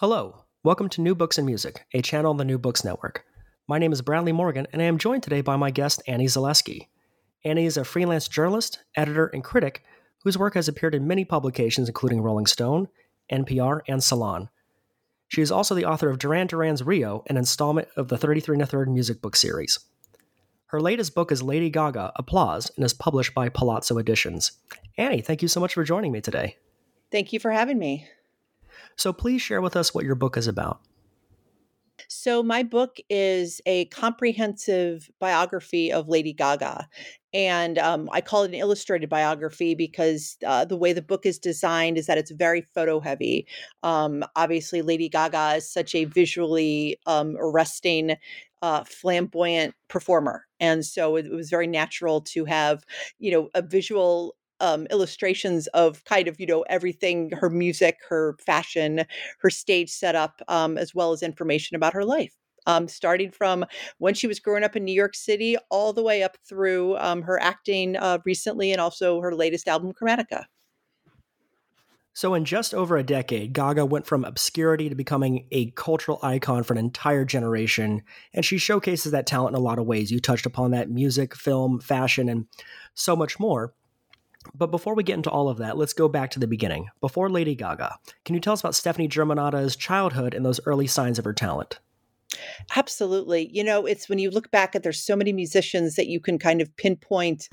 Hello, welcome to New Books and Music, a channel on the New Books Network. My name is Bradley Morgan, and I am joined today by my guest, Annie Zaleski. Annie is a freelance journalist, editor, and critic whose work has appeared in many publications, including Rolling Stone, NPR, and Salon. She is also the author of Duran Duran's Rio, an installment of the 33 and a Third music book series. Her latest book is Lady Gaga Applause and is published by Palazzo Editions. Annie, thank you so much for joining me today. Thank you for having me. So please share with us what your book is about. So, my book is a comprehensive biography of Lady Gaga. And um, I call it an illustrated biography because uh, the way the book is designed is that it's very photo heavy. Um, obviously, Lady Gaga is such a visually um, arresting, uh, flamboyant performer. And so it, it was very natural to have, you know, a visual um, illustrations of kind of you know everything her music her fashion her stage setup um, as well as information about her life um, starting from when she was growing up in new york city all the way up through um, her acting uh, recently and also her latest album chromatica so, in just over a decade, Gaga went from obscurity to becoming a cultural icon for an entire generation, and she showcases that talent in a lot of ways. You touched upon that music, film, fashion, and so much more. But before we get into all of that, let's go back to the beginning. Before Lady Gaga, can you tell us about Stefani Germanotta's childhood and those early signs of her talent? Absolutely. You know, it's when you look back at there's so many musicians that you can kind of pinpoint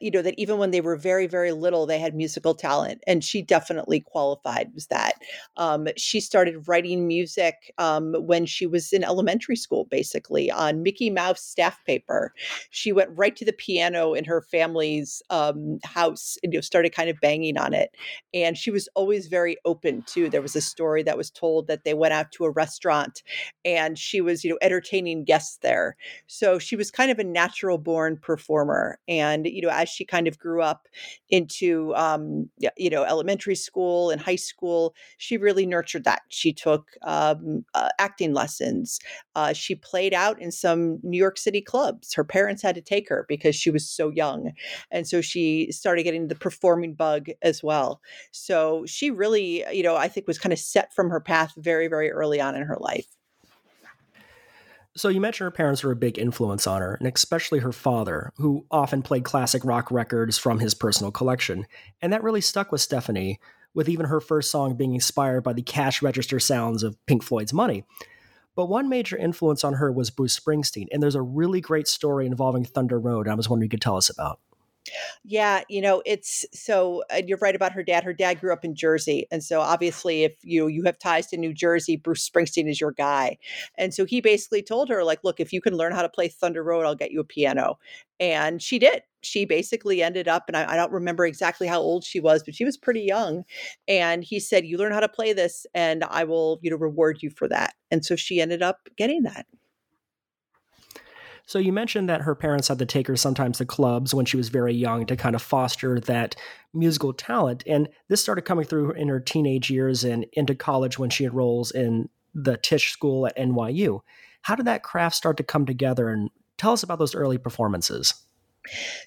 you know that even when they were very very little they had musical talent and she definitely qualified was that. Um, she started writing music um, when she was in elementary school basically on mickey mouse staff paper. She went right to the piano in her family's um, house and you know, started kind of banging on it and she was always very open too. There was a story that was told that they went out to a restaurant and she was you know entertaining guests there. So she was kind of a natural born performer and you know as she kind of grew up into um, you know elementary school and high school she really nurtured that. She took um, uh, acting lessons uh, she played out in some new york city clubs. Her parents had to take her because she was so young and so she started getting the performing bug as well. So she really you know i think was kind of set from her path very very early on in her life so you mentioned her parents were a big influence on her, and especially her father, who often played classic rock records from his personal collection. And that really stuck with Stefani, with even her first song being inspired by the cash register sounds of Pink Floyd's Money. But one major influence on her was Bruce Springsteen, and there's a really great story involving Thunder Road I was wondering you could tell us about. Yeah, you know, it's so and you're right about her dad. Her dad grew up in Jersey. And so obviously if you you have ties to New Jersey, Bruce Springsteen is your guy. And so he basically told her like, look, if you can learn how to play Thunder Road, I'll get you a piano. And she did. She basically ended up, and I, I don't remember exactly how old she was, but she was pretty young. And he said, You learn how to play this, and I will, you know, reward you for that. And so she ended up getting that. So you mentioned that her parents had to take her sometimes to clubs when she was very young to kind of foster that musical talent. And this started coming through in her teenage years and into college when she enrolls in the Tisch School at NYU. How did that craft start to come together? And tell us about those early performances.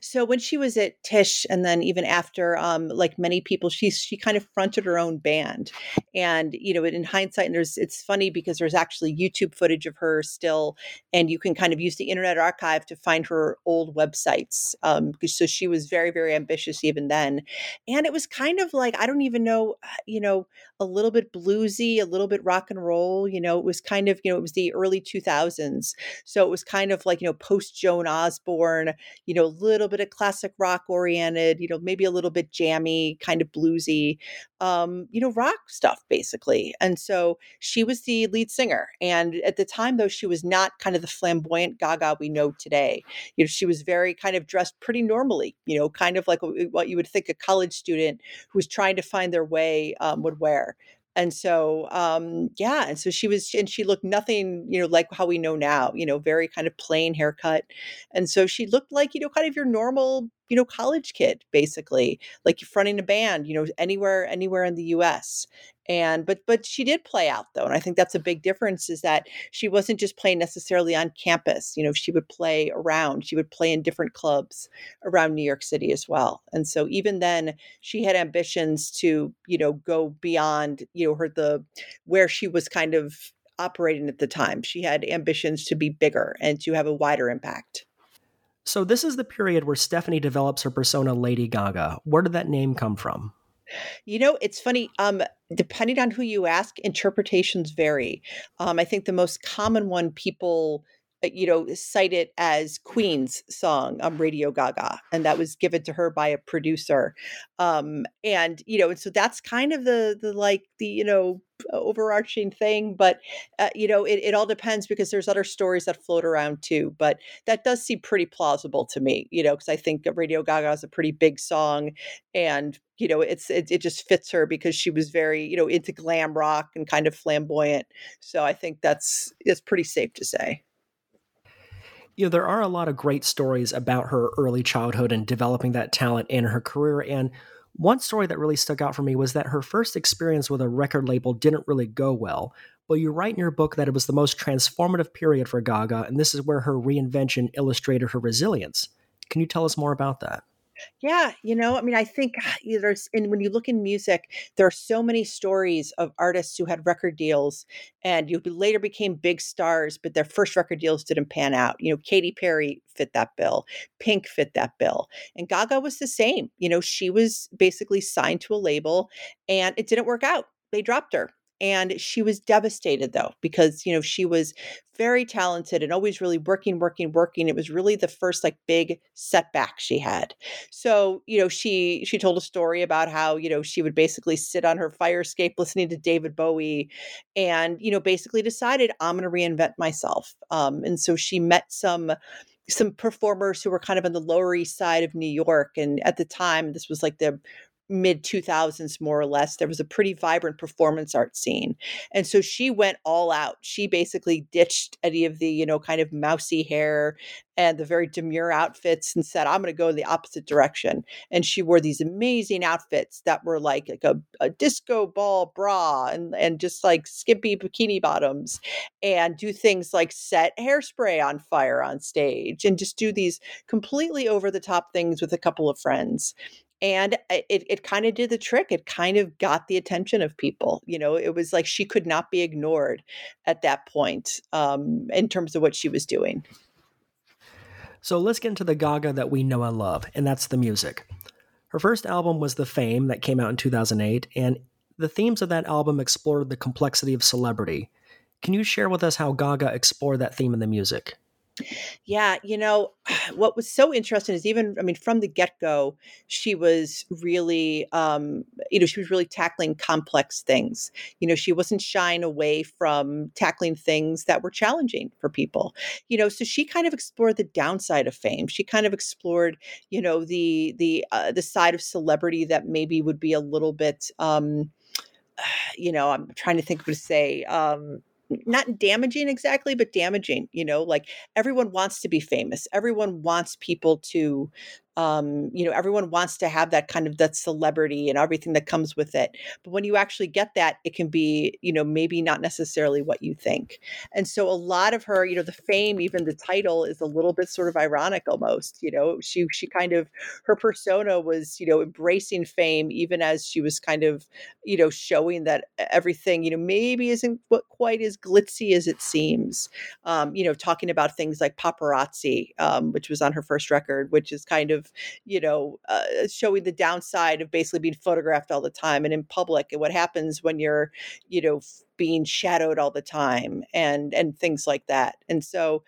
So when she was at Tisch, and then even after, um, like many people, she she kind of fronted her own band, and you know, in hindsight, and there's it's funny because there's actually YouTube footage of her still, and you can kind of use the Internet Archive to find her old websites. Um, so she was very very ambitious even then, and it was kind of like I don't even know, uh, you know, a little bit bluesy, a little bit rock and roll. You know, it was kind of you know it was the early 2000s, so it was kind of like you know post Joan Osborne, you know a little bit of classic rock oriented, you know, maybe a little bit jammy, kind of bluesy, um, you know, rock stuff basically. And so she was the lead singer. And at the time, though, she was not kind of the flamboyant Gaga we know today. You know, she was very kind of dressed pretty normally, you know, kind of like what you would think a college student who was trying to find their way um, would wear and so um yeah and so she was and she looked nothing you know like how we know now you know very kind of plain haircut. And so she looked like you know kind of your normal you know college kid basically like fronting a band you know anywhere anywhere in the US and but but she did play out though and i think that's a big difference is that she wasn't just playing necessarily on campus you know she would play around she would play in different clubs around new york city as well and so even then she had ambitions to you know go beyond you know her the where she was kind of operating at the time she had ambitions to be bigger and to have a wider impact so this is the period where stefani develops her persona Lady Gaga. Where did that name come from? You know, it's funny. Um, depending on who you ask, interpretations vary. Um, I think the most common one people uh, you know, cite it as Queen's song, um, Radio Gaga, and that was given to her by a producer. Um, and you know, and so that's kind of the the like the you know overarching thing. But uh, you know, it, it all depends because there's other stories that float around too. But that does seem pretty plausible to me, you know, because I think Radio Gaga is a pretty big song, and you know, it's it, it just fits her because she was very you know into glam rock and kind of flamboyant. So I think that's it's pretty safe to say you know, there are a lot of great stories about her early childhood and developing that talent in her career. And one story that really stuck out for me was that her first experience with a record label didn't really go well. But you write in your book that it was the most transformative period for Gaga, and this is where her reinvention illustrated her resilience. Can you tell us more about that? Yeah, you know, I mean, I think there's, and when you look in music, there are so many stories of artists who had record deals and you later became big stars, but their first record deals didn't pan out. You know, Katy Perry fit that bill, Pink fit that bill, and Gaga was the same. You know, she was basically signed to a label and it didn't work out. They dropped her and she was devastated though because you know she was very talented and always really working working working. It was really the first like big setback she had. So you know she she told a story about how you know she would basically sit on her fire escape listening to david bowie and you know basically decided i'm going to reinvent myself. Um, and so she met some some performers who were kind of on the lower east side of new york and at the time this was like the mid 2000s more or less there was a pretty vibrant performance art scene and so she went all out. She basically ditched any of the you know kind of mousy hair and the very demure outfits and said i'm going to go the opposite direction and she wore these amazing outfits that were like, like a, a disco ball bra and and just like skimpy bikini bottoms and do things like set hairspray on fire on stage and just do these completely over the top things with a couple of friends and it, it kind of did the trick it kind of got the attention of people you know it was like she could not be ignored at that point um, in terms of what she was doing. So let's get into the gaga that we know and love and that's the music. Her first album was the fame that came out in 2008 and the themes of that album explored the complexity of celebrity. Can you share with us how gaga explored that theme in the music yeah, you know, what was so interesting is even, I mean, from the get go, she was really, um, you know, she was really tackling complex things. You know, she wasn't shying away from tackling things that were challenging for people. You know, so she kind of explored the downside of fame. She kind of explored, you know, the the uh, the side of celebrity that maybe would be a little bit, um, you know, I'm trying to think of what to say. Um, not damaging exactly but damaging you know like everyone wants to be famous. Everyone wants people to um, you know, everyone wants to have that kind of that celebrity and everything that comes with it. But when you actually get that, it can be, you know, maybe not necessarily what you think. And so a lot of her, you know, the fame, even the title is a little bit sort of ironic almost, you know, she she kind of her persona was, you know, embracing fame even as she was kind of, you know, showing that everything, you know, maybe isn't quite as glitzy as it seems. Um, you know, talking about things like paparazzi, um, which was on her first record, which is kind of you know, uh, showing the downside of basically being photographed all the time and in public and what happens when you're, you know, being shadowed all the time and and things like that. And so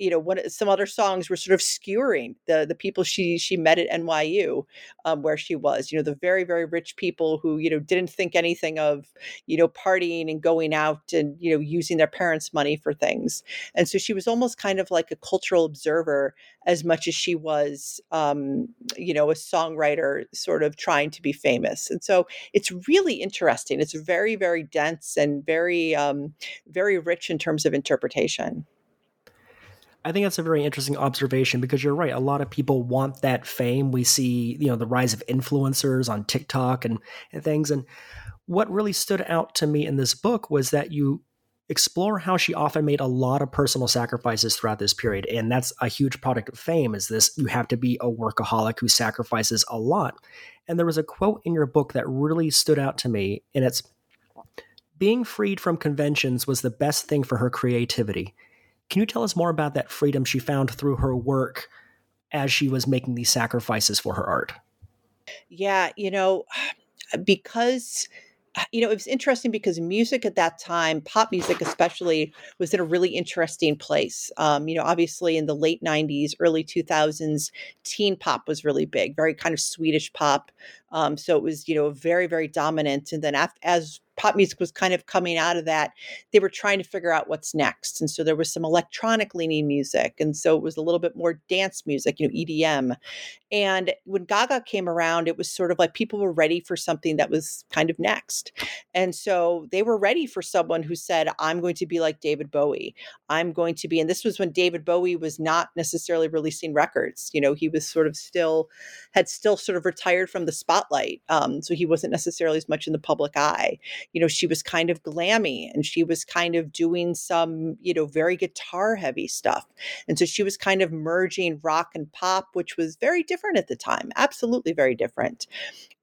you know, one some other songs were sort of skewering the the people she she met at NYU, um, where she was. You know, the very very rich people who you know didn't think anything of you know partying and going out and you know using their parents' money for things. And so she was almost kind of like a cultural observer as much as she was, um, you know, a songwriter, sort of trying to be famous. And so it's really interesting. It's very very dense and very um, very rich in terms of interpretation. I think that's a very interesting observation because you're right. A lot of people want that fame. We see, you know, the rise of influencers on TikTok and, and things. And what really stood out to me in this book was that you explore how she often made a lot of personal sacrifices throughout this period. And that's a huge product of fame is this you have to be a workaholic who sacrifices a lot. And there was a quote in your book that really stood out to me, and it's being freed from conventions was the best thing for her creativity. Can you tell us more about that freedom she found through her work as she was making these sacrifices for her art? Yeah, you know, because you know, it was interesting because music at that time, pop music especially, was in a really interesting place. Um, you know, obviously in the late 90s, early 2000s, teen pop was really big, very kind of Swedish pop. Um, so it was, you know, very, very dominant. And then after, as pop music was kind of coming out of that, they were trying to figure out what's next. And so there was some electronic leaning music. And so it was a little bit more dance music, you know, EDM. And when Gaga came around, it was sort of like people were ready for something that was kind of next. And so they were ready for someone who said, I'm going to be like David Bowie. I'm going to be, and this was when David Bowie was not necessarily releasing records. You know, he was sort of still, had still sort of retired from the spotlight. Um, so he wasn't necessarily as much in the public eye you know, she was kind of glammy and she was kind of doing some, you know, very guitar heavy stuff. And so she was kind of merging rock and pop, which was very different at the time, absolutely very different.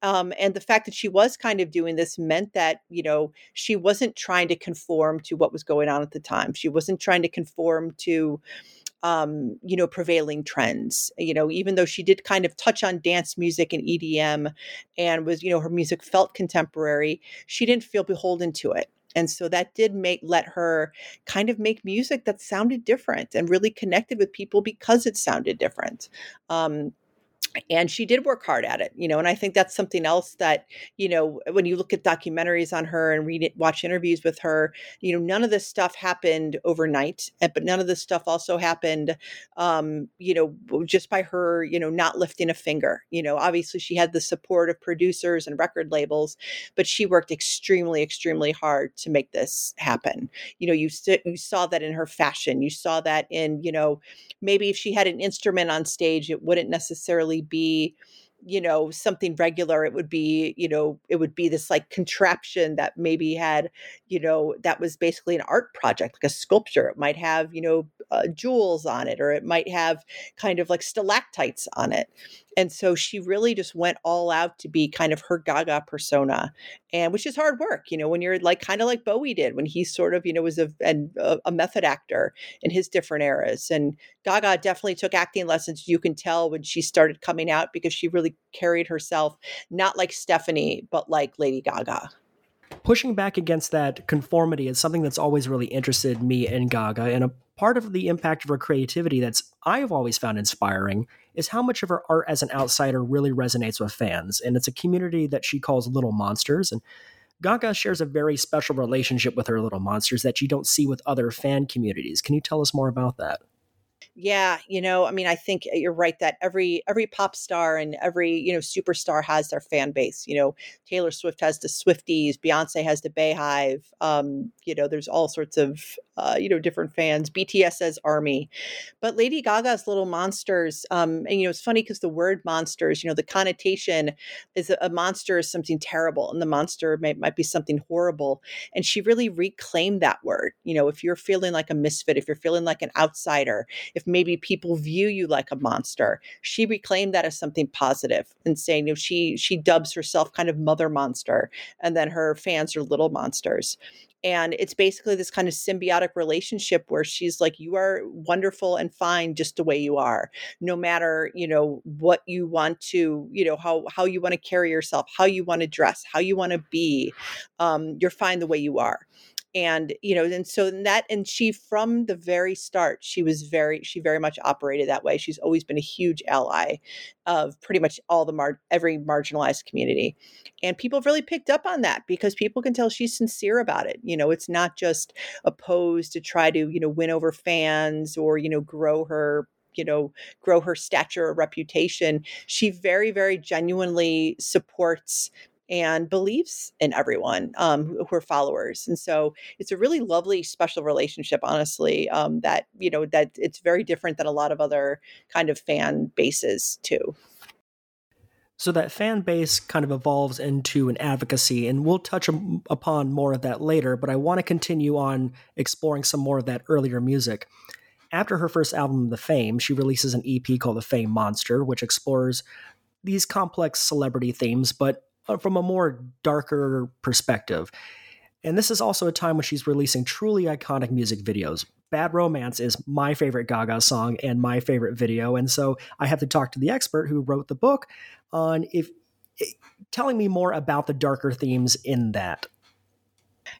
Um, and the fact that she was kind of doing this meant that, you know, she wasn't trying to conform to what was going on at the time. She wasn't trying to conform to, um, you know, prevailing trends. You know, even though she did kind of touch on dance music and EDM and was, you know, her music felt contemporary, she didn't feel beholden to it. And so that did make let her kind of make music that sounded different and really connected with people because it sounded different. Um, and she did work hard at it you know and i think that's something else that you know when you look at documentaries on her and read it watch interviews with her you know none of this stuff happened overnight eh, but none of this stuff also happened um you know just by her you know not lifting a finger you know obviously she had the support of producers and record labels but she worked extremely extremely hard to make this happen. You know you, you saw that in her fashion you saw that in you know maybe if she had an instrument on stage it wouldn't necessarily be you know something regular it would be you know it would be this like contraption that maybe had you know that was basically an art project like a sculpture. It might have you know uh, jewels on it or it might have kind of like stalactites on it and so she really just went all out to be kind of her gaga persona and which is hard work you know when you're like kind of like bowie did when he sort of you know was a, a, a method actor in his different eras and gaga definitely took acting lessons you can tell when she started coming out because she really carried herself not like stefani but like lady gaga pushing back against that conformity is something that's always really interested me in Gaga. And a part of the impact of her creativity that's I've always found inspiring is how much of her art as an outsider really resonates with fans. And it's a community that she calls Little Monsters. And Gaga shares a very special relationship with her Little Monsters that you don't see with other fan communities. Can you tell us more about that? Yeah, you know, I mean, I think uh, you're right that every every pop star and every you know superstar has their fan base. You know, Taylor Swift has the Swifties, Beyonce has the BeyHive Um, you know, there's all sorts of uh, you know different fans. BTS has Army, but Lady Gaga's Little Monsters. Um, and you know, it's funny because the word monsters, you know, the connotation is a, a monster is something terrible, and the monster may, might be something horrible. And she really reclaimed that word. You know, if you're feeling like a misfit, if you're feeling like an outsider, if maybe people view you like a monster. She reclaimed that as something positive and saying, you know, she she dubs herself kind of mother monster, and then her fans are little monsters and it's basically this kind of symbiotic relationship where she's like you are wonderful and fine just the way you are no matter you know what you want to you know how how you want to carry yourself how you want to dress how you want to be um, you're fine the way you are and you know and so that and she from the very start she was very she very much operated that way. She's always been a huge ally of pretty much all the mar- every marginalized community and people have really picked up on that because people can tell she's sincere about it you know it's not just opposed to try to you know win over fans or you know grow her you know grow her stature or reputation. She very very genuinely supports and believes in everyone um, who, are followers. And so it's a really lovely, special relationship, honestly, um, that, you know, that it's very different than a lot of other kind of fan bases too. So that fan base kind of evolves into an advocacy, and we'll touch upon more of that later, but I want to continue on exploring some more of that earlier music. After her first album, The Fame, she releases an EP called The Fame Monster, which explores these complex celebrity themes, but from a more darker perspective. And this is also a time when she's releasing truly iconic music videos. Bad Romance is my favorite Gaga song and my favorite video. And so I have to talk to the expert who wrote the book on if eh, telling me more about the darker themes in that.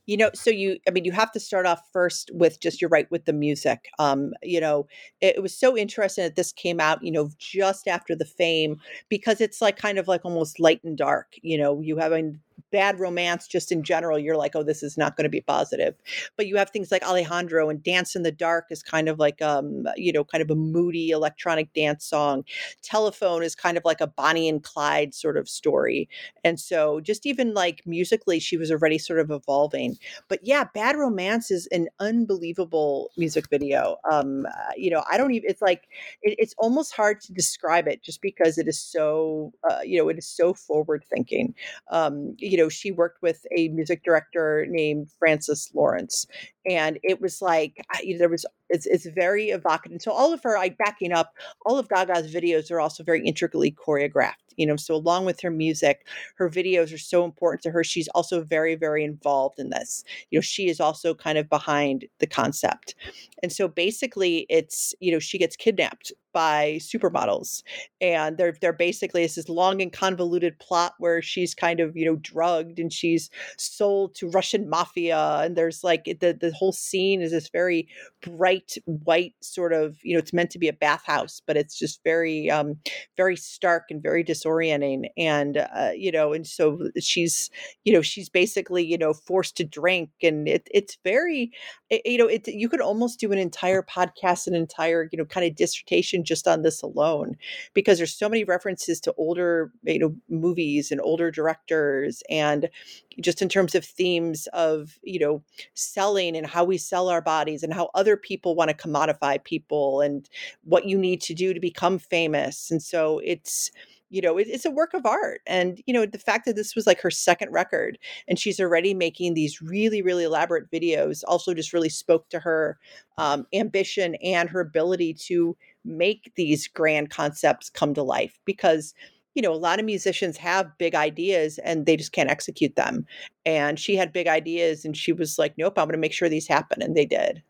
You know, so you, I mean, you have to start off first with just, you're right, with the music. Um, you know, it, it was so interesting that this came out, you know, just after the fame, because it's like kind of like almost light and dark. You know, you mean, bad romance just in general, you're like, oh, this is not going to be positive. But you have things like Alejandro and Dance in the Dark is kind of like, um, you know, kind of a moody electronic dance song. Telephone is kind of like a Bonnie and Clyde sort of story. And so just even like musically, she was already sort of evolving. But yeah, Bad Romance is an unbelievable music video. Um, uh, you know, I don't even, it's like, it, it's almost hard to describe it just because it is so, uh, you know, it is so forward thinking. Um, you know, she worked with a music director named Francis Lawrence. And it was like, you know, there was, it's, it's very evocative. So all of her, I backing up, all of Gaga's videos are also very intricately choreographed, you know, so along with her music, her videos are so important to her. She's also very, very involved in this. You know, she is also kind of behind the concept. And so basically it's, you know, she gets kidnapped by supermodels and they're they're basically it's this long and convoluted plot where she's kind of you know drugged and she's sold to Russian mafia and there's like the the whole scene is this very bright white sort of you know it's meant to be a bathhouse but it's just very um very stark and very disorienting and uh, you know and so she's you know she's basically you know forced to drink and it, it's very it, you know it you could almost do an entire podcast an entire you know kind of dissertation just on this alone because there's so many references to older you know movies and older directors and just in terms of themes of you know selling and how we sell our bodies and how other people want to commodify people and what you need to do to become famous and so it's you know, it, it's a work of art. And, you know, the fact that this was like her second record and she's already making these really, really elaborate videos also just really spoke to her um, ambition and her ability to make these grand concepts come to life because you know a lot of musicians have big ideas and they just can't execute them and she had big ideas and she was like nope i'm going to make sure these happen and they did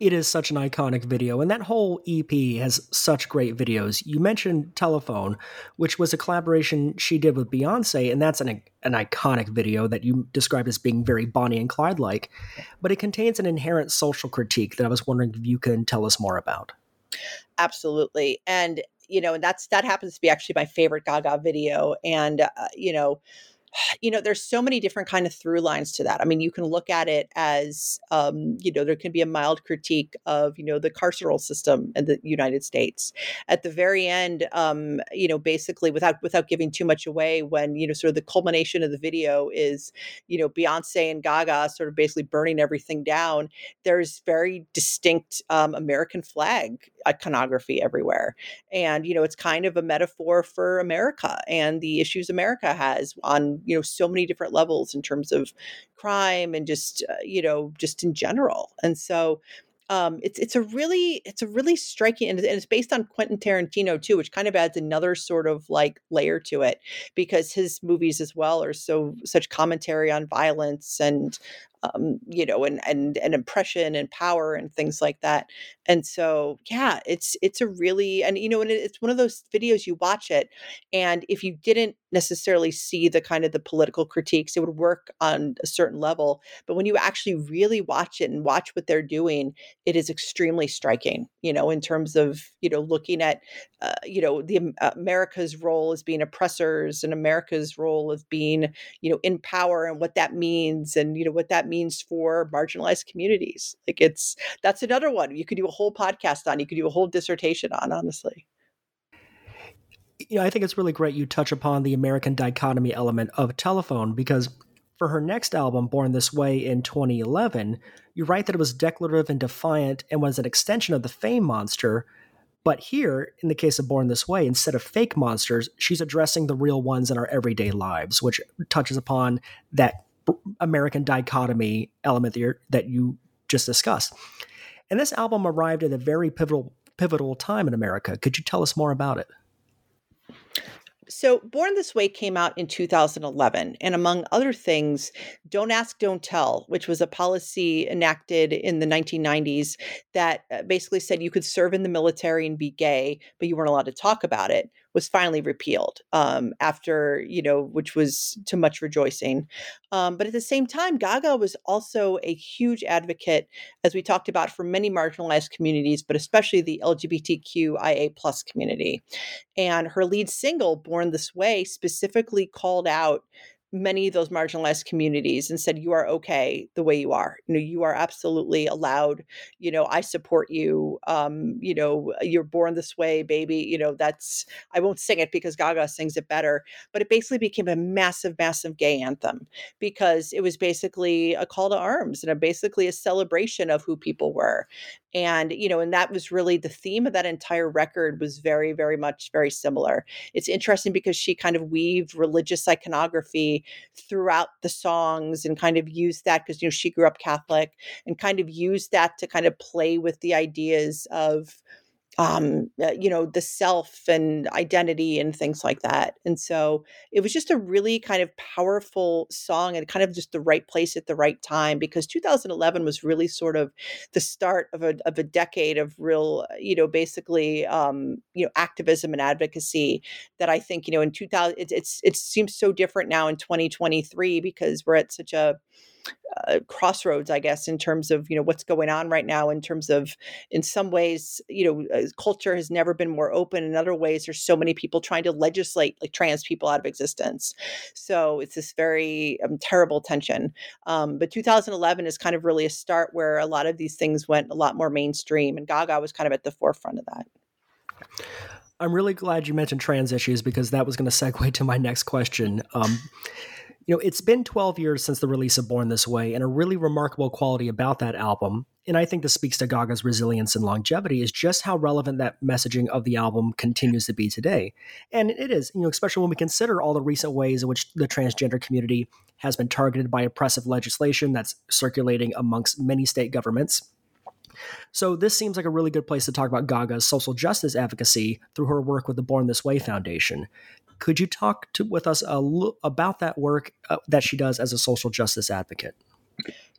it is such an iconic video, and that whole EP has such great videos. You mentioned Telephone, which was a collaboration she did with Beyonce, and that's an, an iconic video that you described as being very Bonnie and Clyde like, but it contains an inherent social critique that I was wondering if you can tell us more about. Absolutely. And, you know, and that's that happens to be actually my favorite Gaga video. And, uh, you know, you know there's so many different kind of through lines to that. I mean you can look at it as um, you know there can be a mild critique of you know the carceral system in the united states. At the very end um, you know basically without without giving too much away when you know sort of the culmination of the video is you know beyonce and gaga sort of basically burning everything down there's very distinct um, american flag iconography everywhere. And you know it's kind of a metaphor for america and the issues america has on you know so many different levels in terms of crime and just uh, you know just in general. And so um, it's it's a really it's a really striking and, it's based on Quentin Tarantino too, which kind of adds another sort of like layer to it because his movies as well are so such commentary on violence and um, you know, and and and oppression and power and things like that. And so, yeah, it's it's a really and you know, and it's one of those videos you watch it, and if you didn't necessarily see the kind of the political critiques, it would work on a certain level. But when you actually really watch it and watch what they're doing, it is extremely striking. You know, in terms of you know looking at uh, you know the uh, America's role as being oppressors and America's role as being you know in power and what that means and you know what that means for marginalized communities. Like it's that's another one you could do a whole podcast on. You could do a whole dissertation on. Honestly you know, I think it's really great you touch upon the American dichotomy element of telephone because for her next album, Born This Way in 2011, you write that it was declarative and defiant and was an extension of the fame monster. But here, in the case of Born This Way, instead of fake monsters, she's addressing the real ones in our everyday lives, which touches upon that American dichotomy element that, that you just discussed. And this album arrived at a very pivotal pivotal time in America. Could you tell us more about it? So, Born This Way came out in 2011. And among other things, Don't Ask, Don't Tell, which was a policy enacted in the 1990s that uh, basically said you could serve in the military and be gay, but you weren't allowed to talk about it, was finally repealed um, after, you know, which was to much rejoicing. Um, but at the same time, Gaga was also a huge advocate, as we talked about, for many marginalized communities, but especially the LGBTQIA plus community. And her lead single, Born This Way, specifically called out many of those marginalized communities and said you are okay the way you are. You know you are absolutely allowed you know i support you um you know you're born this way baby. You know that's i won't sing it because gaga sings it better but it basically became a massive massive gay anthem because it was basically a call to arms and a, basically a celebration of who people were and you know and that was really the theme of that entire record was very very much very similar. It's interesting because she kind of weaved religious iconography throughout the songs and kind of used that because you know she grew up catholic and kind of used that to kind of play with the ideas of um, uh, you know, the self and identity and things like that. And so it was just a really kind of powerful song and kind of just the right place at the right time because 2011 was really sort of the start of a, of a decade of real, uh, you know, basically, um, you know, activism and advocacy that I think, you know, in 2000, it, it's, it seems so different now in 2023 because we're at such a, uh, crossroads, I guess, in terms of you know what's going on right now. In terms of, in some ways, you know, uh, culture has never been more open. In other ways, there's so many people trying to legislate like trans people out of existence. So it's this very um, terrible tension. Um, but 2011 is kind of really a start where a lot of these things went a lot more mainstream, and Gaga was kind of at the forefront of that. I'm really glad you mentioned trans issues because that was going to segue to my next question. Um, you know, it's been 12 years since the release of Born This Way, and a really remarkable quality about that album, and I think this speaks to Gaga's resilience and longevity, is just how relevant that messaging of the album continues to be today. And it is, you know, especially when we consider all the recent ways in which the transgender community has been targeted by oppressive legislation that's circulating amongst many state governments. So this seems like a really good place to talk about Gaga's social justice advocacy through her work with the Born This Way Foundation. Could you talk to, with us a, about that work uh, that she does as a social justice advocate?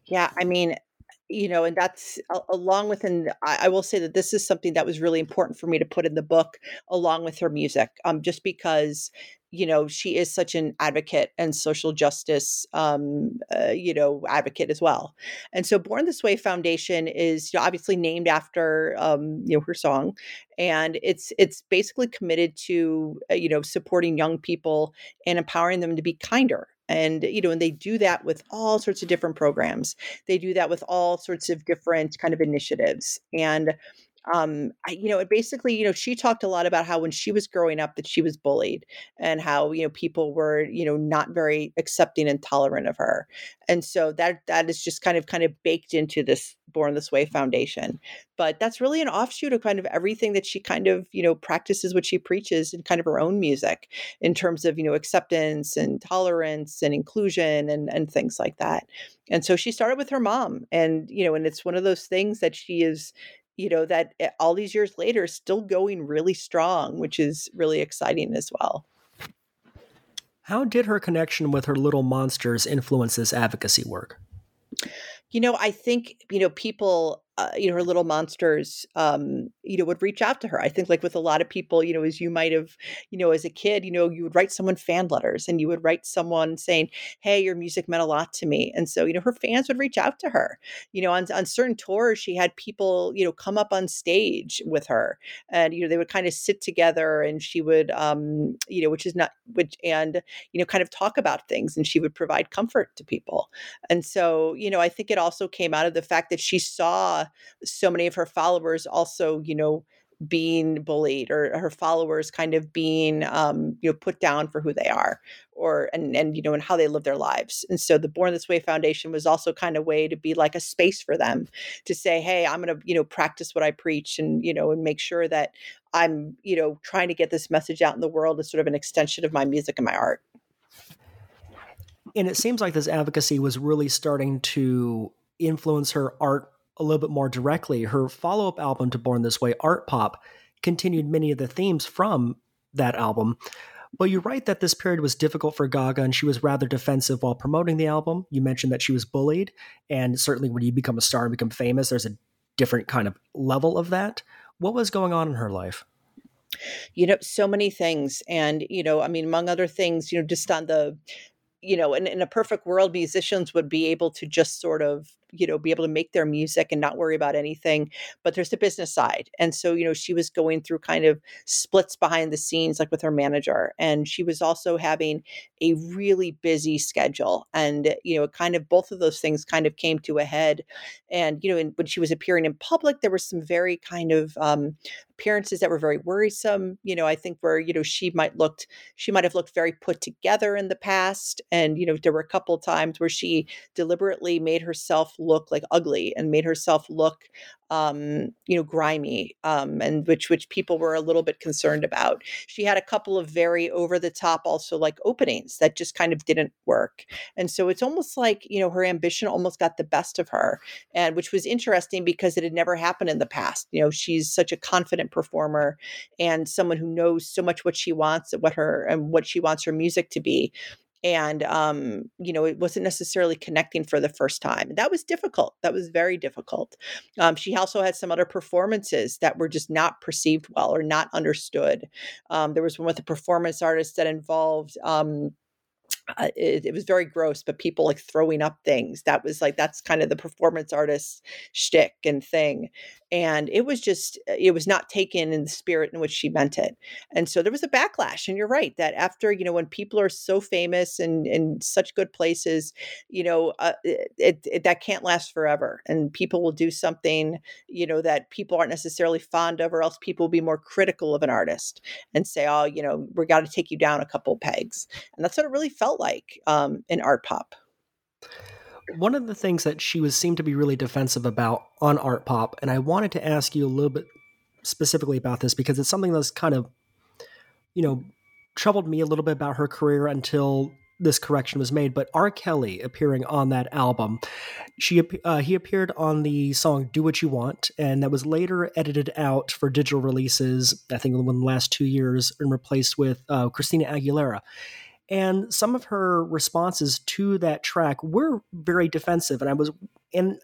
Yeah, I mean, you know, and that's along with, and I, will say that this is something that was really important for me to put in the book along with her music, um, just because you know she is such an advocate and social justice um, uh, you know advocate as well. And so born this way foundation is you know, obviously named after um, you know her song and it's it's basically committed to uh, you know supporting young people and empowering them to be kinder. And you know and they do that with all sorts of different programs. They do that with all sorts of different kind of initiatives. And um I, you know it basically you know she talked a lot about how when she was growing up that she was bullied and how you know people were you know not very accepting and tolerant of her. And so that that is just kind of kind of baked into this born this way foundation. But that's really an offshoot of kind of everything that she kind of you know practices what she preaches in kind of her own music in terms of you know acceptance and tolerance and inclusion and and things like that. And so she started with her mom and you know and it's one of those things that she is you know that eh, all these years later still going really strong which is really exciting as well. How did her connection with her little monsters influence this advocacy work? You know, I think, you know, people uh, you know, her little monsters, um, you know, would reach out to her. I think, like with a lot of people, you know, as you might have, you know, as a kid, you know, you would write someone fan letters and you would write someone saying, Hey, your music meant a lot to me. And so, you know, her fans would reach out to her. You know, on, on certain tours, she had people, you know, come up on stage with her and, you know, they would kind of sit together and she would, um, you know, which is not, which, and, you know, kind of talk about things and she would provide comfort to people. And so, you know, I think it also came out of the fact that she saw so many of her followers also, you know, being bullied or her followers kind of being um, you know put down for who they are or and and you know and how they live their lives. And so the born this way foundation was also kind of way to be like a space for them to say hey i'm going to you know practice what i preach and you know and make sure that i'm you know trying to get this message out in the world as sort of an extension of my music and my art. And it seems like this advocacy was really starting to influence her art a little bit more directly, her follow up album to Born This Way, Art Pop, continued many of the themes from that album. But you write that this period was difficult for Gaga and she was rather defensive while promoting the album. You mentioned that she was bullied, and certainly when you become a star and become famous, there's a different kind of level of that. What was going on in her life? You know, so many things. And, you know, I mean, among other things, you know, just on the you know, in, in a perfect world, musicians would be able to just sort of you know be able to make their music and not worry about anything but there's the business side and so you know she was going through kind of splits behind the scenes like with her manager and she was also having a really busy schedule and you know kind of both of those things kind of came to a head and you know in, when she was appearing in public there were some very kind of um, appearances that were very worrisome you know i think where you know she might looked she might have looked very put together in the past and you know there were a couple times where she deliberately made herself look like ugly and made herself look um, you know, grimy, um, and which which people were a little bit concerned about. She had a couple of very over the top, also like openings that just kind of didn't work, and so it's almost like you know her ambition almost got the best of her, and which was interesting because it had never happened in the past. You know, she's such a confident performer and someone who knows so much what she wants, and what her and what she wants her music to be and um, you know it wasn't necessarily connecting for the first time that was difficult that was very difficult um, she also had some other performances that were just not perceived well or not understood um, there was one with a performance artist that involved um, uh, it, it, was very gross, but people like throwing up things. That was like that's kind of the performance artist shtick and thing and it was just uh, it was not taken in the spirit in which she meant it. And so there was a backlash and you're right that after you know when people are so famous and in such good places you know uh, it, it, that can't last forever and people will do something you know that people aren't necessarily fond of or else people will be more critical of an artist and say oh you know we got to take you down a couple pegs. And that's what it really felt like um, in art pop one of the things that she was seemed to be really defensive about on art pop and i wanted to ask you a little bit specifically about this because it's something that's kind of you know troubled me a little bit about her career until this correction was made but r. Kelly appearing on that album she uh, he appeared on the song do what you want and that was later edited out for digital releases i think in the last two years and replaced with uh, christina aguilera and some of her responses to that track were very defensive. And I was, and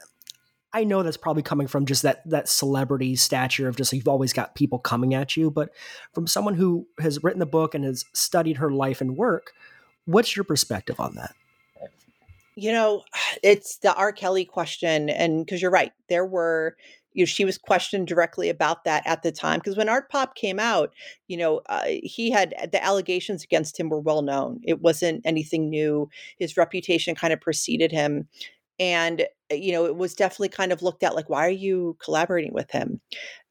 I know that's probably coming from just that that celebrity stature of just you've always got people coming at you, but from someone who has written the book and has studied her life and work, what's your perspective on that? You know, it's the R. Kelly question, and because you're right, there were you know, she was questioned directly about that at the time because when art pop came out you know uh, he had the allegations against him were well known. It wasn't anything new. His reputation kind of preceded him. And you know it was definitely kind of looked at like why are you collaborating with him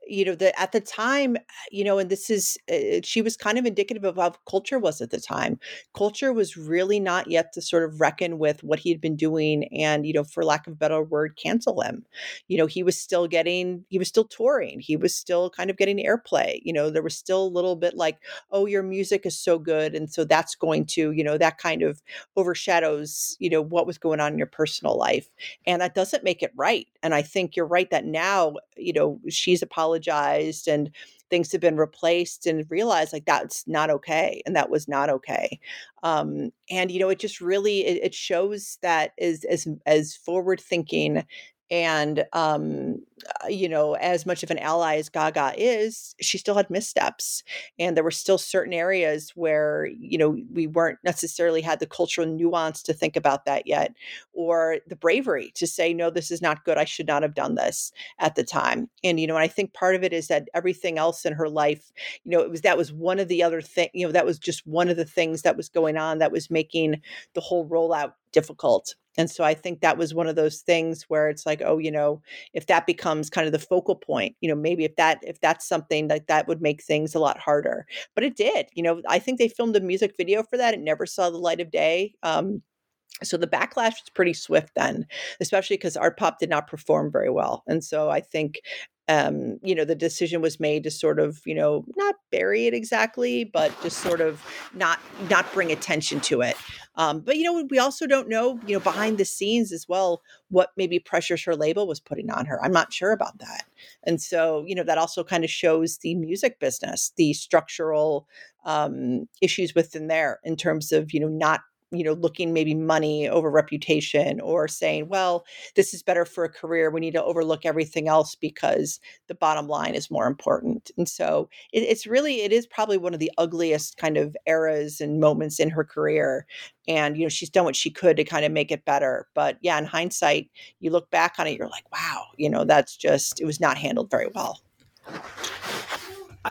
you know that at the time you know and this is uh, she was kind of indicative of how culture was at the time. Culture was really not yet to sort of reckon with what he had been doing and you know for lack of a better word cancel him. You know he was still getting he was still touring. He was still kind of getting airplay. You know there was still a little bit like oh your music is so good and so that's going to you know that kind of overshadows you know what was going on in your personal life. And that doesn't make it right and i think you're right that now you know she's apologized and things have been replaced and realized like that's not okay and that was not okay. Um, and you know it just really it, it shows that as as as forward thinking and um, uh, you know as much of an ally as gaga is she still had missteps and there were still certain areas where you know we weren't necessarily had the cultural nuance to think about that yet or the bravery to say no this is not good i should not have done this at the time and you know and i think part of it is that everything else in her life you know it was that was one of the other thing you know that was just one of the things that was going on that was making the whole rollout difficult and so I think that was one of those things where it's like, oh, you know, if that becomes kind of the focal point, you know, maybe if that if that's something like that would make things a lot harder. But it did. You know, I think they filmed a music video for that. It never saw the light of day. Um, so the backlash was pretty swift then, especially because art pop did not perform very well. And so I think um, you know, the decision was made to sort of, you know, not bury it exactly, but just sort of not not bring attention to it. Um, but you know, we also don't know, you know, behind the scenes as well, what maybe pressures her label was putting on her. I'm not sure about that. And so, you know, that also kind of shows the music business, the structural um, issues within there in terms of, you know, not you know looking maybe money over reputation or saying well this is better for a career. We need to overlook everything else because the bottom line is more important. And so it, it's really it is probably one of the ugliest kind of eras and moments in her career. And you know she's done what she could to kind of make it better. But yeah in hindsight you look back on it you're like wow you know that's just it was not handled very well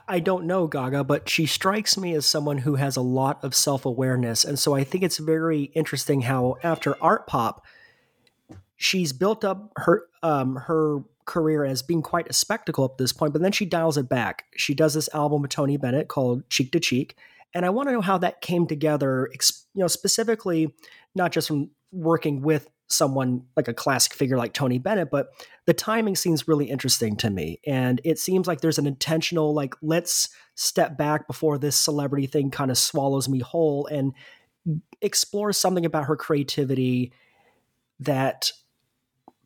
I don't know Gaga, but she strikes me as someone who has a lot of self awareness. And so I think it's very interesting how after Art Pop, she's built up her um, her career as being quite a spectacle at this point, but then she dials it back. She does this album with Tony Bennett called Cheek to Cheek. And I want to know how that came together, you know, specifically not just from working with someone like a classic figure like Tony Bennett, but the timing seems really interesting to me. And it seems like there's an intentional, like, let's step back before this celebrity thing kind of swallows me whole and explore something about her creativity that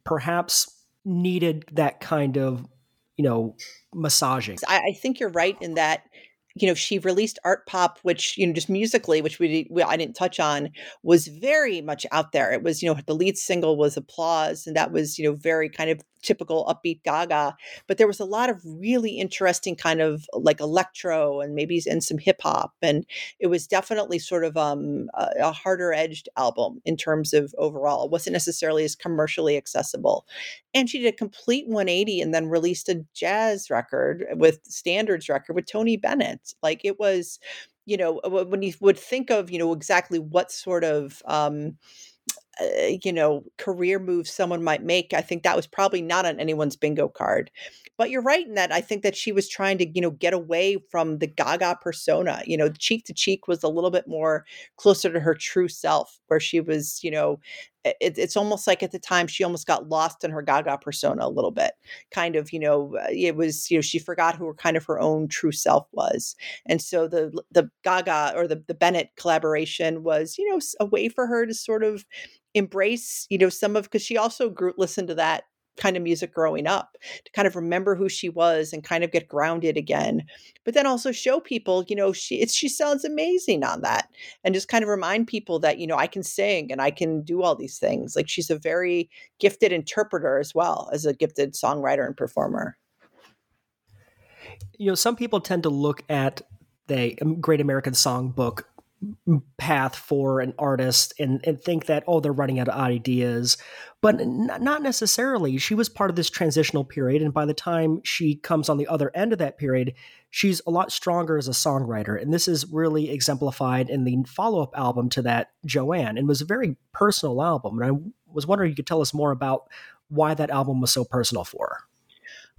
perhaps needed that kind of, you know, massaging. I, I think you're right in that you know she released art pop which you know just musically which we, we, i didn't touch on was very much out there. It was you know the lead single was applause and that was you know very kind of typical upbeat gaga but there was a lot of really interesting kind of like electro and maybe and some hip hop and it was definitely sort of um, a, a harder edged album in terms of overall. It wasn't necessarily as commercially accessible. And she did a complete 180 and then released a jazz record with standards record with tony bennett. Like it was you know when you would think of you know exactly what sort of um uh, you know career moves someone might make i think that was probably not on anyone's bingo card. But you're right in that i think that she was trying to you know get away from the gaga persona you know cheek to cheek was a little bit more closer to her true self where she was you know it, it's almost like at the time she almost got lost in her gaga persona a little bit kind of you know uh, it was you know she forgot who her kind of her own true self was. And so the the gaga or the, the bennett collaboration was you know a way for her to sort of embrace you know some of because she also grew listened to that kind of music growing up to kind of remember who she was and kind of get grounded again but then also show people you know she she sounds amazing on that and just kind of remind people that you know I can sing and I can do all these things like she's a very gifted interpreter as well as a gifted songwriter and performer. You know some people tend to look at the um, Great American Songbook path for an artist and, and think that oh they're running out of ideas. But n- not necessarily. She was part of this transitional period and by the time she comes on the other end of that period she's a lot stronger as a songwriter. And this is really exemplified in the follow-up album to that joanne. And was a very personal album and i was wondering if you could tell us more about why that album was so personal for her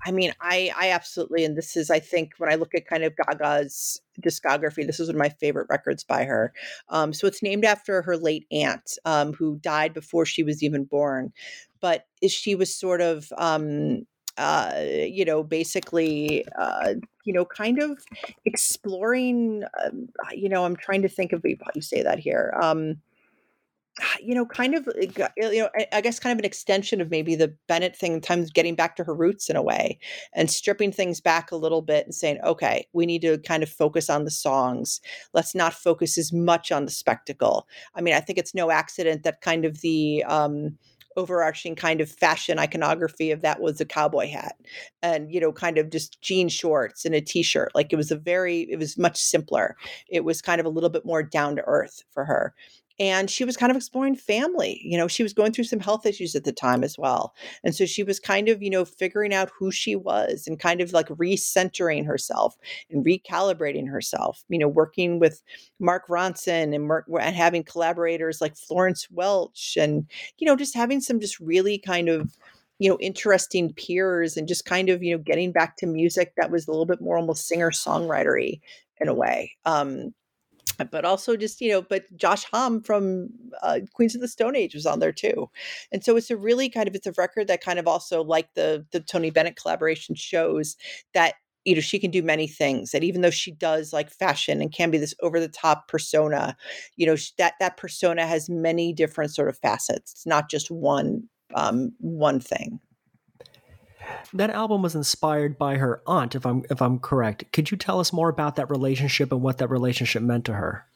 I mean, I I absolutely, and this is I think when I look at kind of Gaga's discography, this is one of my favorite records by her. Um, so it's named after her late aunt, um, who died before she was even born, but she was sort of. Um, uh, you know, basically, uh, you know, kind of exploring. Um, you know, I'm trying to think of how you say that here. Um, you know, kind of, you know, I guess kind of an extension of maybe the Bennett thing, times getting back to her roots in a way and stripping things back a little bit and saying, okay, we need to kind of focus on the songs. Let's not focus as much on the spectacle. I mean, I think it's no accident that kind of the, um, overarching kind of fashion iconography of that was a cowboy hat and you know kind of just jean shorts and a t-shirt like it was a very it was much simpler it was kind of a little bit more down to earth for her and she was kind of exploring family you know she was going through some health issues at the time as well and so she was kind of you know figuring out who she was and kind of like recentering herself and recalibrating herself you know working with mark ronson and, Mark, and having collaborators like florence welch and you know just having some just really kind of you know interesting peers and just kind of you know getting back to music that was a little bit more almost singer songwritery in a way um but also just you know but josh homme from uh, queens of the stone age was on there too. And so it's a really kind of it's a record that kind of also like the the tony bennett collaboration shows that you know she can do many things that even though she does like fashion and can be this over the top persona you know that that persona has many different sort of facets. It's not just one um one thing that album was inspired by her aunt, if I'm if I'm correct. Could you tell us more about that relationship and what that relationship meant to her?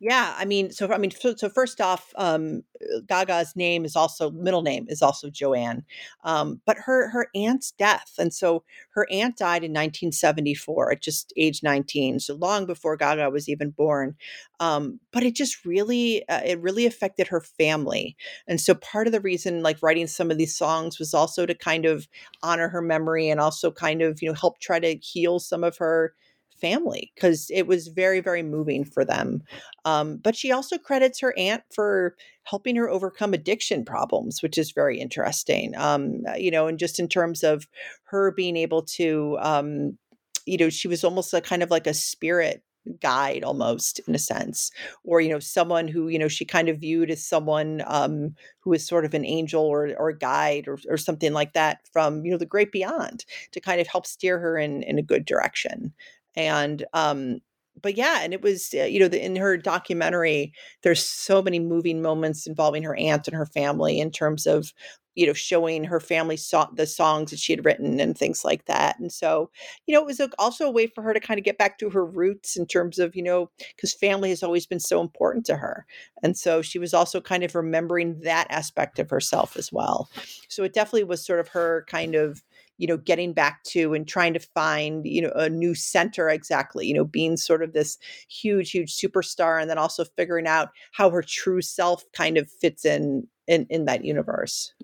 Yeah, I mean, so I mean, so, so first off, um, Gaga's name is also middle name is also Joanne, um, but her her aunt's death, and so her aunt died in 1974 at just age 19, so long before Gaga was even born. Um, but it just really uh, it really affected her family, and so part of the reason like writing some of these songs was also to kind of honor her memory and also kind of you know help try to heal some of her family because it was very, very moving for them. Um, but she also credits her aunt for helping her overcome addiction problems, which is very interesting. Um, uh, you know, and just in terms of her being able to, um, you know, she was almost a kind of like a spirit guide almost in a sense or you know someone who you know she kind of viewed as someone um who is sort of an angel or or a guide or, or something like that from you know the great beyond to kind of help steer her in in a good direction and um but yeah and it was uh, you know the, in her documentary there's so many moving moments involving her aunt and her family in terms of you know showing her family saw the songs that she had written and things like that and so you know it was a, also a way for her to kind of get back to her roots in terms of you know because family has always been so important to her and so she was also kind of remembering that aspect of herself as well. So it definitely was sort of her kind of you know getting back to and trying to find you know a new center exactly you know being sort of this huge huge superstar and then also figuring out how her true self kind of fits in in, in that universe.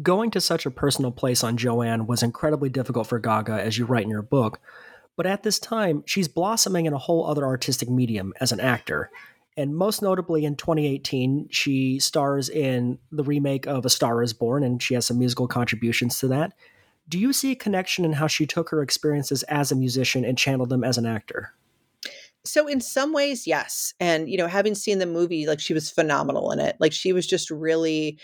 Going to such a personal place on joanne was incredibly difficult for gaga as you write in your book but at this time she's blossoming in a whole other artistic medium as an actor and most notably in 2018, she stars in the remake of A Star is Born, and she has some musical contributions to that. Do you see a connection in how she took her experiences as a musician and channeled them as an actor? So in some ways, yes. And you know, having seen the movie, like she was phenomenal in it. Like she was just really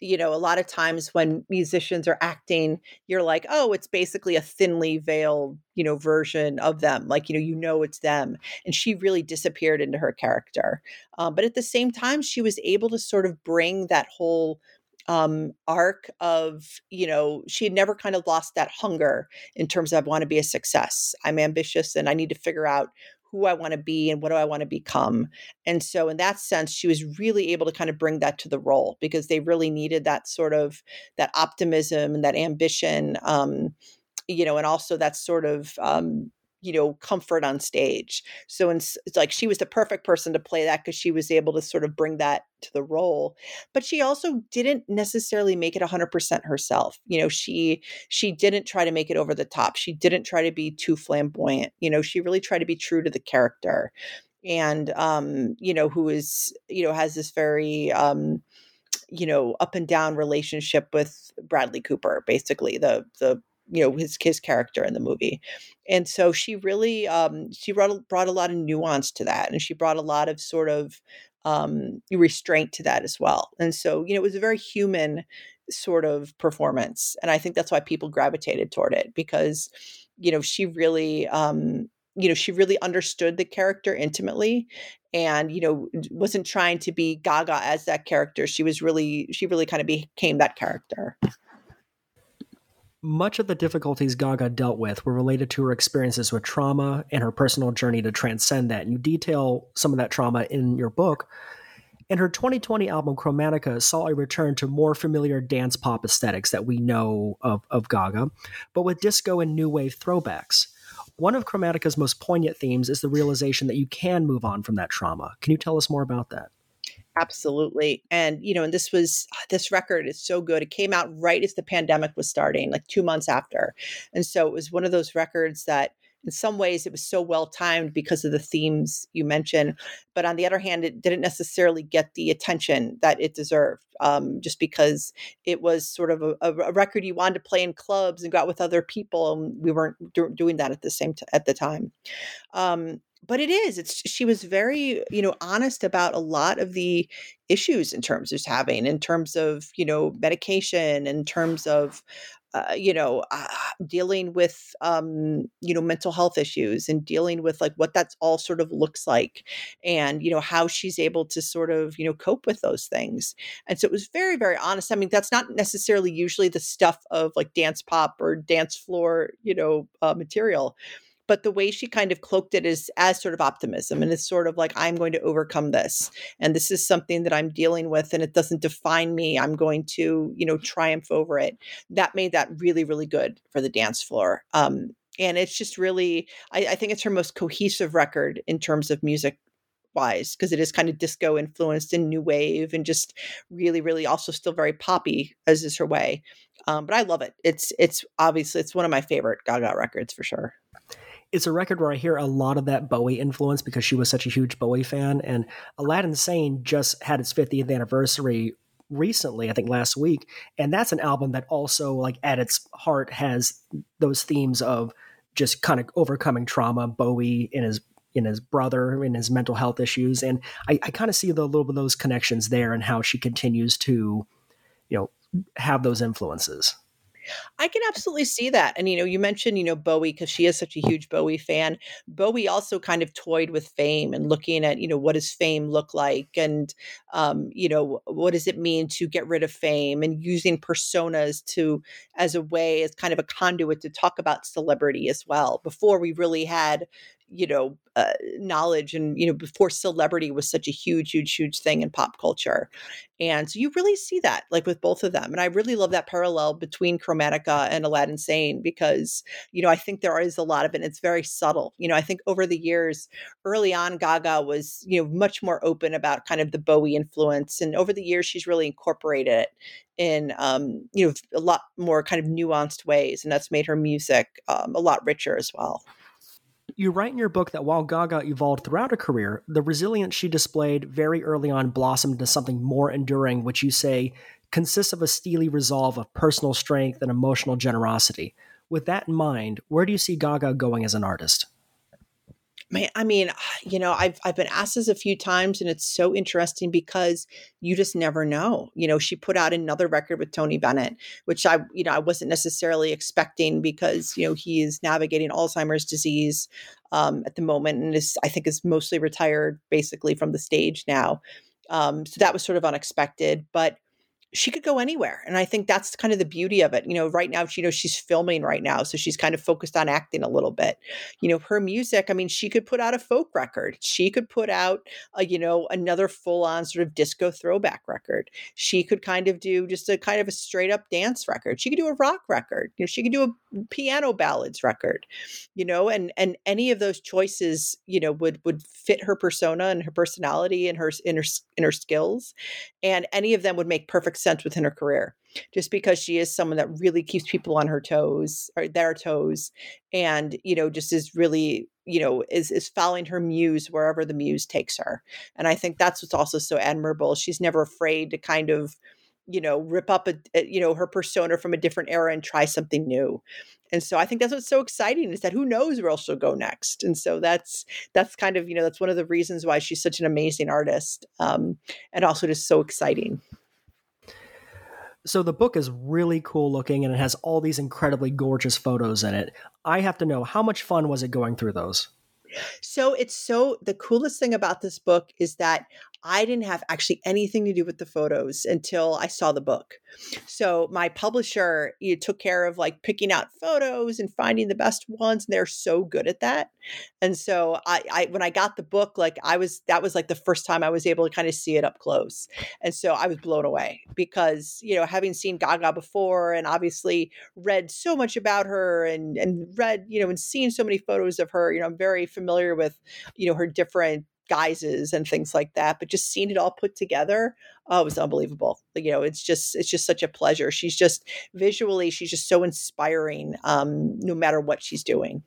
you know, a lot of times when musicians are acting, you're like, oh, it's basically a thinly veiled, you know, version of them. Like, you know, you know it's them. And she really disappeared into her character. Um, but at the same time, she was able to sort of bring that whole um, arc of, you know, she had never kind of lost that hunger in terms of I want to be a success. I'm ambitious and I need to figure out who I want to be and what do I want to become. And so, in that sense, she was really able to kind of bring that to the role because they really needed that sort of that optimism and that ambition, um, you know, and also that sort of um, you know comfort on stage. So it's like she was the perfect person to play that because she was able to sort of bring that to the role. But she also didn't necessarily make it 100% herself. You know she she didn't try to make it over the top. She didn't try to be too flamboyant. You know she really tried to be true to the character. And um you know who is you know has this very um you know up and down relationship with Bradley Cooper basically the the you know his his character in the movie. And so she really um she brought, brought a lot of nuance to that and she brought a lot of sort of um restraint to that as well. And so you know it was a very human sort of performance and i think that's why people gravitated toward it because you know she really um you know she really understood the character intimately and you know wasn't trying to be gaga as that character. She was really she really kind of became that character much of the difficulties gaga dealt with were related to her experiences with trauma and her personal journey to transcend that and you detail some of that trauma in your book and her 2020 album Chromatica saw a return to more familiar dance pop aesthetics that we know of, of Gaga, but with disco and new wave throwbacks. One of Chromatica's most poignant themes is the realization that you can move on from that trauma. Can you tell us more about that? Absolutely. And, you know, and this was, this record is so good. It came out right as the pandemic was starting, like two months after. And so it was one of those records that, in some ways it was so well timed because of the themes you mentioned but on the other hand it didn't necessarily get the attention that it deserved um, just because it was sort of a, a, record you wanted to play in clubs and go out with other people and we weren't do- doing that at the same t- at the time um, but it is it's she was very you know honest about a lot of the issues in terms of having in terms of you know medication in terms of uh, you know, uh, dealing with, um, you know, mental health issues and dealing with like what that's all sort of looks like and, you know, how she's able to sort of, you know, cope with those things. And so it was very, very honest. I mean, that's not necessarily usually the stuff of like dance pop or dance floor, you know, uh, material but the way she kind of cloaked it is as sort of optimism and it's sort of like i'm going to overcome this and this is something that i'm dealing with and it doesn't define me i'm going to you know triumph over it. That made that really really good for the dance floor um, and it's just really I, I think it's her most cohesive record in terms of music wise because it is kind of disco influenced and new wave and just really really also still very poppy as is her way um, but i love it. It's it's obviously it's one of my favorite gaga records for sure it's a record where I hear a lot of that Bowie influence because she was such a huge Bowie fan. And Aladdin Sane just had its 50th anniversary recently, I think last week. And that's an album that also, like, at its heart has those themes of just kind of overcoming trauma, Bowie in his in his brother in his mental health issues and i, I kind of see the little bit of those connections there and how she continues to you know have those influences I can absolutely see that. And, you know, you mentioned, you know, Bowie because she is such a huge Bowie fan. Bowie also kind of toyed with fame and looking at, you know, what does fame look like? And, um, you know, what does it mean to get rid of fame and using personas to, as a way, as kind of a conduit to talk about celebrity as well. Before we really had, you know uh, knowledge and you know before celebrity was such a huge huge huge thing in pop culture. And so you really see that like with both of them and i really love that parallel between chromatica and aladdin sane because you know i think there is a lot of it And it's very subtle. You know i think over the years early on gaga was you know much more open about kind of the bowie influence and over the years she's really incorporated it in um, you know a lot more kind of nuanced ways and that's made her music um, a lot richer as well you write in your book that while Gaga evolved throughout her career, the resilience she displayed very early on blossomed into something more enduring, which you say consists of a steely resolve of personal strength and emotional generosity. With that in mind, where do you see Gaga going as an artist? Man, I mean, you know, I've I've been asked this a few times, and it's so interesting because you just never know. You know, she put out another record with Tony Bennett, which I, you know, I wasn't necessarily expecting because you know he is navigating Alzheimer's disease um, at the moment, and is I think is mostly retired basically from the stage now. Um, so that was sort of unexpected, but she could go anywhere and i think that's kind of the beauty of it you know right now you know she's filming right now so she's kind of focused on acting a little bit. You know her music i mean she could put out a folk record she could put out a you know another full on sort of disco throwback record. She could kind of do just a kind of a straight up dance record. She could do a rock record you know she could do a piano ballads record you know and and any of those choices you know would would fit her persona and her personality and her in her in her skills and any of them would make perfect sense within her career just because she is someone that really keeps people on her toes or their toes and you know just is really you know is is following her muse wherever the muse takes her and i think that's what's also so admirable she's never afraid to kind of you know rip up a, a, you know her persona from a different era and try something new and so i think that's what's so exciting is that who knows where else she'll go next and so that's that's kind of you know that's one of the reasons why she's such an amazing artist um, and also just so exciting so the book is really cool looking and it has all these incredibly gorgeous photos in it. I have to know how much fun was it going through those? So it's so the coolest thing about this book is that I didn't have actually anything to do with the photos until I saw the book. So my publisher you took care of like picking out photos and finding the best ones. And they're so good at that. And so I, I when I got the book, like I was that was like the first time I was able to kind of see it up close. And so I was blown away because, you know, having seen Gaga before and obviously read so much about her and and read, you know, and seen so many photos of her, you know, I'm very familiar with, you know, her different guises and things like that but just seeing it all put together oh it was unbelievable you know it's just it's just such a pleasure she's just visually she's just so inspiring um no matter what she's doing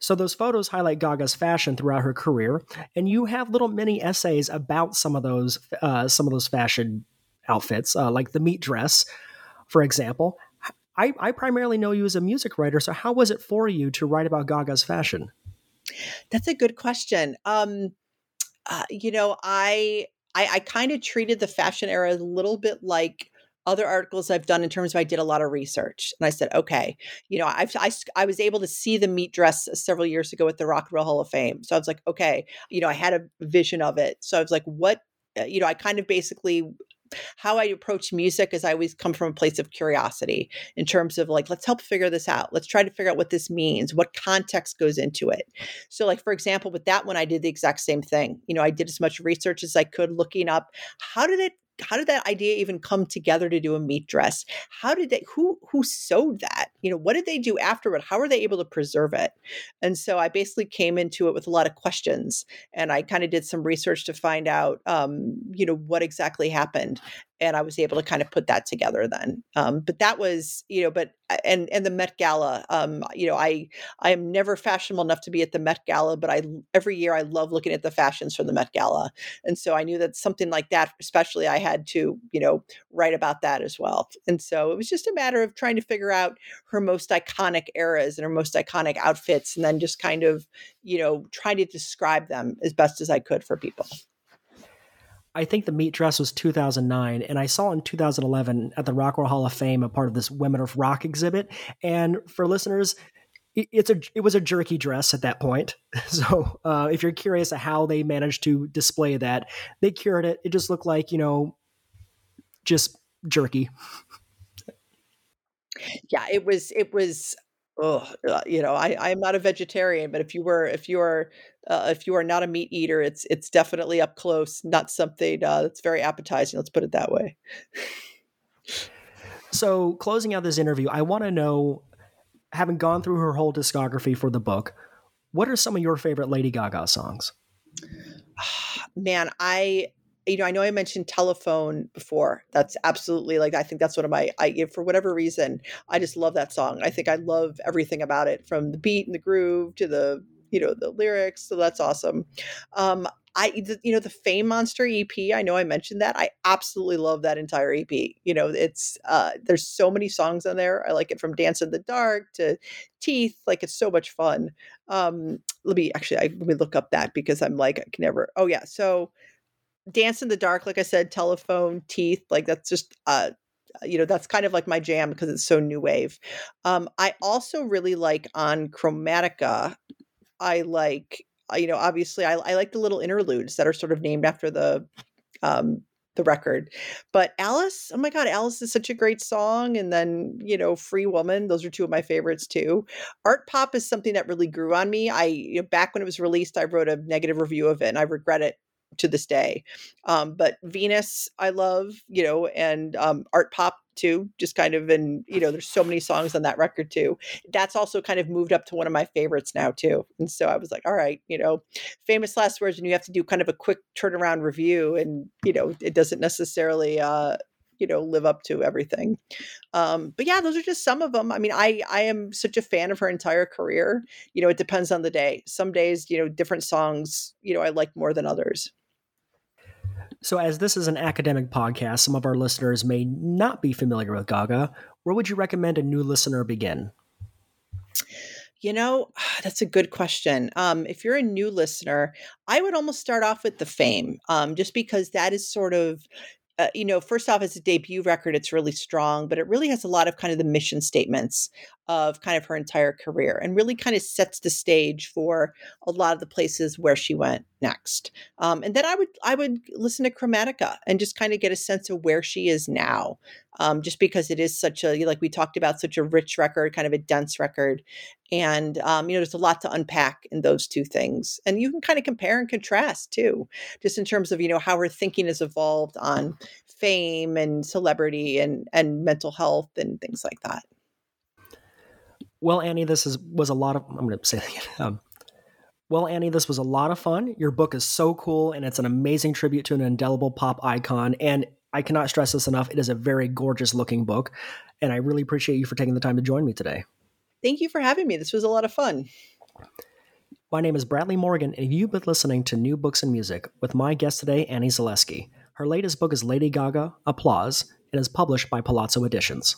so those photos highlight Gaga's fashion throughout her career, and you have little mini essays about some of those uh, some of those fashion outfits, uh, like the meat dress, for example. I, I primarily know you as a music writer, so how was it for you to write about Gaga's fashion? That's a good question. Um, uh, you know, I I, I kind of treated the fashion era a little bit like other articles I've done in terms of I did a lot of research and I said, okay, you know, I've, I, I was able to see the meat dress several years ago at the Rock and Roll Hall of Fame. So I was like, okay, you know, I had a vision of it. So I was like, what, uh, you know, I kind of basically how I approach music is I always come from a place of curiosity in terms of like, let's help figure this out. Let's try to figure out what this means, what context goes into it. So, like, for example, with that one, I did the exact same thing. You know, I did as much research as I could looking up how did it how did that idea even come together to do a meat dress how did they who who sewed that you know what did they do afterward how were they able to preserve it and so i basically came into it with a lot of questions and i kind of did some research to find out um, you know what exactly happened and I was able to kind of put that together then. Um, but that was, you know, but uh, and and the Met Gala, um, you know, I I am never fashionable enough to be at the Met Gala, but I every year I love looking at the fashions from the Met Gala, and so I knew that something like that, especially, I had to, you know, write about that as well. And so it was just a matter of trying to figure out her most iconic eras and her most iconic outfits, and then just kind of, you know, trying to describe them as best as I could for people. I think the meat dress was 2009, and I saw in 2011 at the Rock and Roll Hall of Fame a part of this Women of Rock exhibit. And for listeners, it's a it was a jerky dress at that point. So uh, if you're curious how they managed to display that, they cured it. It just looked like you know, just jerky. Yeah, it was. It was oh, you know, I I'm not a vegetarian, but if you were if you are uh, if you are not a meat eater, it's it's definitely up close, not something uh, that's very appetizing. Let's put it that way. so, closing out this interview, I want to know, having gone through her whole discography for the book, what are some of your favorite Lady Gaga songs? Man, I you know, I know I mentioned telephone before. That's absolutely like I think that's one of my I for whatever reason, I just love that song. I think I love everything about it from the beat and the groove to the you know the lyrics so that's awesome um I, you know, the Fame Monster EP. I know I mentioned that. I absolutely love that entire EP. You know, it's uh, there's so many songs on there. I like it from Dance in the Dark to Teeth. Like it's so much fun. Um, let me actually, I, let me look up that because I'm like I can never. Oh yeah, so Dance in the Dark, like I said, Telephone, Teeth, like that's just uh you know that's kind of like my jam because it's so new wave. Um, I also really like on Chromatica. I like you know obviously I, I like the little interludes that are sort of named after the um, the record. But Alice, oh my God, Alice is such a great song. And then, you know, Free Woman, those are two of my favorites too. Art Pop is something that really grew on me. I, you know, back when it was released, I wrote a negative review of it and I regret it to this day. Um, but Venus, I love, you know, and um, Art Pop too, just kind of, and you know, there's so many songs on that record too. That's also kind of moved up to one of my favorites now too. And so I was like, all right, you know, famous last words, and you have to do kind of a quick turnaround review, and you know, it doesn't necessarily. Uh, you know live up to everything um but yeah those are just some of them i mean i i am such a fan of her entire career you know it depends on the day some days you know different songs you know i like more than others so, as this is an academic podcast, some of our listeners may not be familiar with Gaga. Where would you recommend a new listener begin? You know, that's a good question. Um, if you're a new listener, I would almost start off with the fame, um, just because that is sort of uh, you know, first off, as a debut record, it's really strong, but it really has a lot of kind of the mission statements of kind of her entire career and really kind of sets the stage for a lot of the places where she went next. Um, and then I would I would listen to Chromatica and just kind of get a sense of where she is now, um, just because it is such a like we talked about such a rich record, kind of a dense record, and um, you know there's a lot to unpack in those two things, and you can kind of compare and contrast too, just in terms of you know how her thinking has evolved on fame and celebrity and and mental health and things like that. Well, Annie, this is was a lot of. I'm going to say um, well, Annie, this was a lot of fun. Your book is so cool, and it's an amazing tribute to an indelible pop icon. And I cannot stress this enough. It is a very gorgeous looking book, and I really appreciate you for taking the time to join me today. Thank you for having me. This was a lot of fun. My name is Bradley Morgan, and you've been listening to New Books and Music with my guest today, Annie Zaleski. Her latest book is Lady Gaga Applause and is published by Palazzo Editions.